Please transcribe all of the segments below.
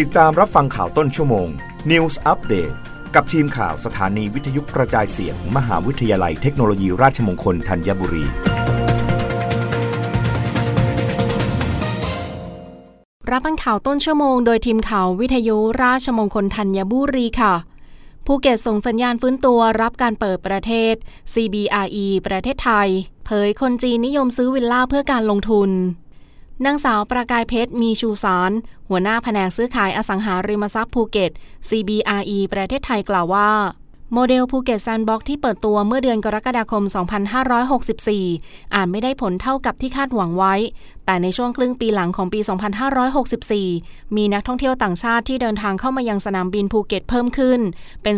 ติดตามรับฟังข่าวต้นชั่วโมง News Update กับทีมข่าวสถานีวิทยุกระจายเสียงมมหาวิทยาลัยเทคโนโลยีราชมงคลธัญบุรี รับฟังข่าวต้นชั่วโมงโดยทีมข่าววิทยุราชมงคลธัญบุรีค่ะภูเก็ตส่งสัญญาณฟื้นตัวรับการเปิดประเทศ CBRE ประเทศไทย เผยคนจีนนิยมซื้อวิลล่าเพื่อการลงทุน นางสาวประกายเพชรมีชูสารหัวหน้าแผนกซื้อขายอสังหาริมทรัพย์ภูเก็ต CBRE ประเทศไทยกล่าวว่า โมเดลภูเก็ต Sandbox ที่เปิดตัวเมื่อเดือนกรกฎาคม 2564 อาจไม่ได้ผลเท่ากับที่คาดหวังไว้ แต่ในช่วงครึ่งปีหลังของปี 2564 มีนักท่องเที่ยวต่างชาติที่เดินทางเข้ามายังสนามบินภูเก็ตเพิ่มขึ้น เป็น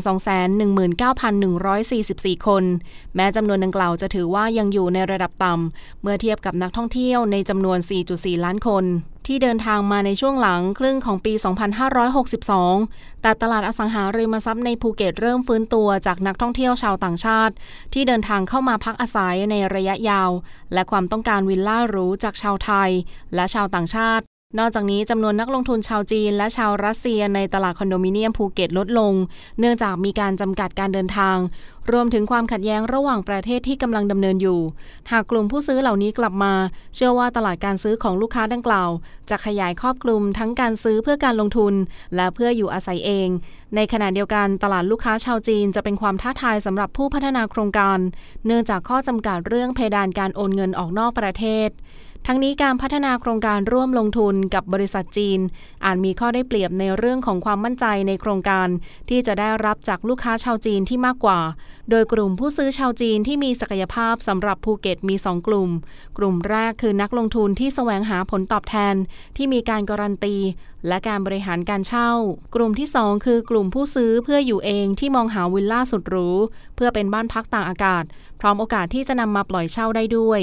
219,144 คน แม้จำนวนดังกล่าวจะถือว่ายังอยู่ในระดับต่ำเมื่อเทียบกับนักท่องเที่ยวในจำนวน 4.4 ล้านคน ที่เดินทางมาในช่วงหลังครึ่งของปี 2562 แต่ตลาดอสังหาริมทรัพย์ในภูเก็ตเริ่มฟื้นตัวจากนักท่องเที่ยวชาวต่างชาติ ที่เดินทางเข้ามาพักอาศัยในระยะยาว และความต้องการวิลล่าหรูจากชาวไทย และชาวต่างชาติ นอกจากนี้จำนวนนักลงทุนชาวจีน และชาวรัสเซียในตลาดคอนโดมิเนียมภูเก็ตลดลง เนื่องจากมีการจำกัดการเดินทาง รวมถึงความขัดแย้งระหว่างประเทศที่กำลังดำเนินอยู่ หากกลุ่มผู้ซื้อเหล่านี้กลับมา เชื่อว่าตลาดการซื้อของลูกค้าดังกล่าว จะขยายครอบคลุมทั้งการซื้อเพื่อการลงทุน และเพื่ออยู่อาศัยเอง ในขณะเดียวกันตลาดลูกค้าชาวจีนจะเป็นความท้าทายสำหรับผู้พัฒนาโครงการ เนื่องจากข้อจำกัดเรื่องเพดานการโอนเงินออกนอกประเทศ ทั้งนี้การพัฒนาโครงการร่วมลงทุนกับบริษัทจีน อาจมีข้อได้เปรียบในเรื่องของความมั่นใจในโครงการ ที่จะได้รับจากลูกค้าชาวจีนที่มากกว่า โดยกลุ่มผู้ซื้อชาวจีนที่มีศักยภาพสำหรับภูเก็ตมี 2 กลุ่ม กลุ่มแรกคือนักลงทุนที่แสวงหาผลตอบแทน ที่มีการการันตี และการบริหารการเช่า กลุ่มที่ 2 คือกลุ่มผู้ซื้อเพื่ออยู่เองที่มองหาวิลล่าสุดหรูเพื่อเป็นบ้านพักต่างอากาศ พร้อมโอกาสที่จะนำมาปล่อยเช่าได้ด้วย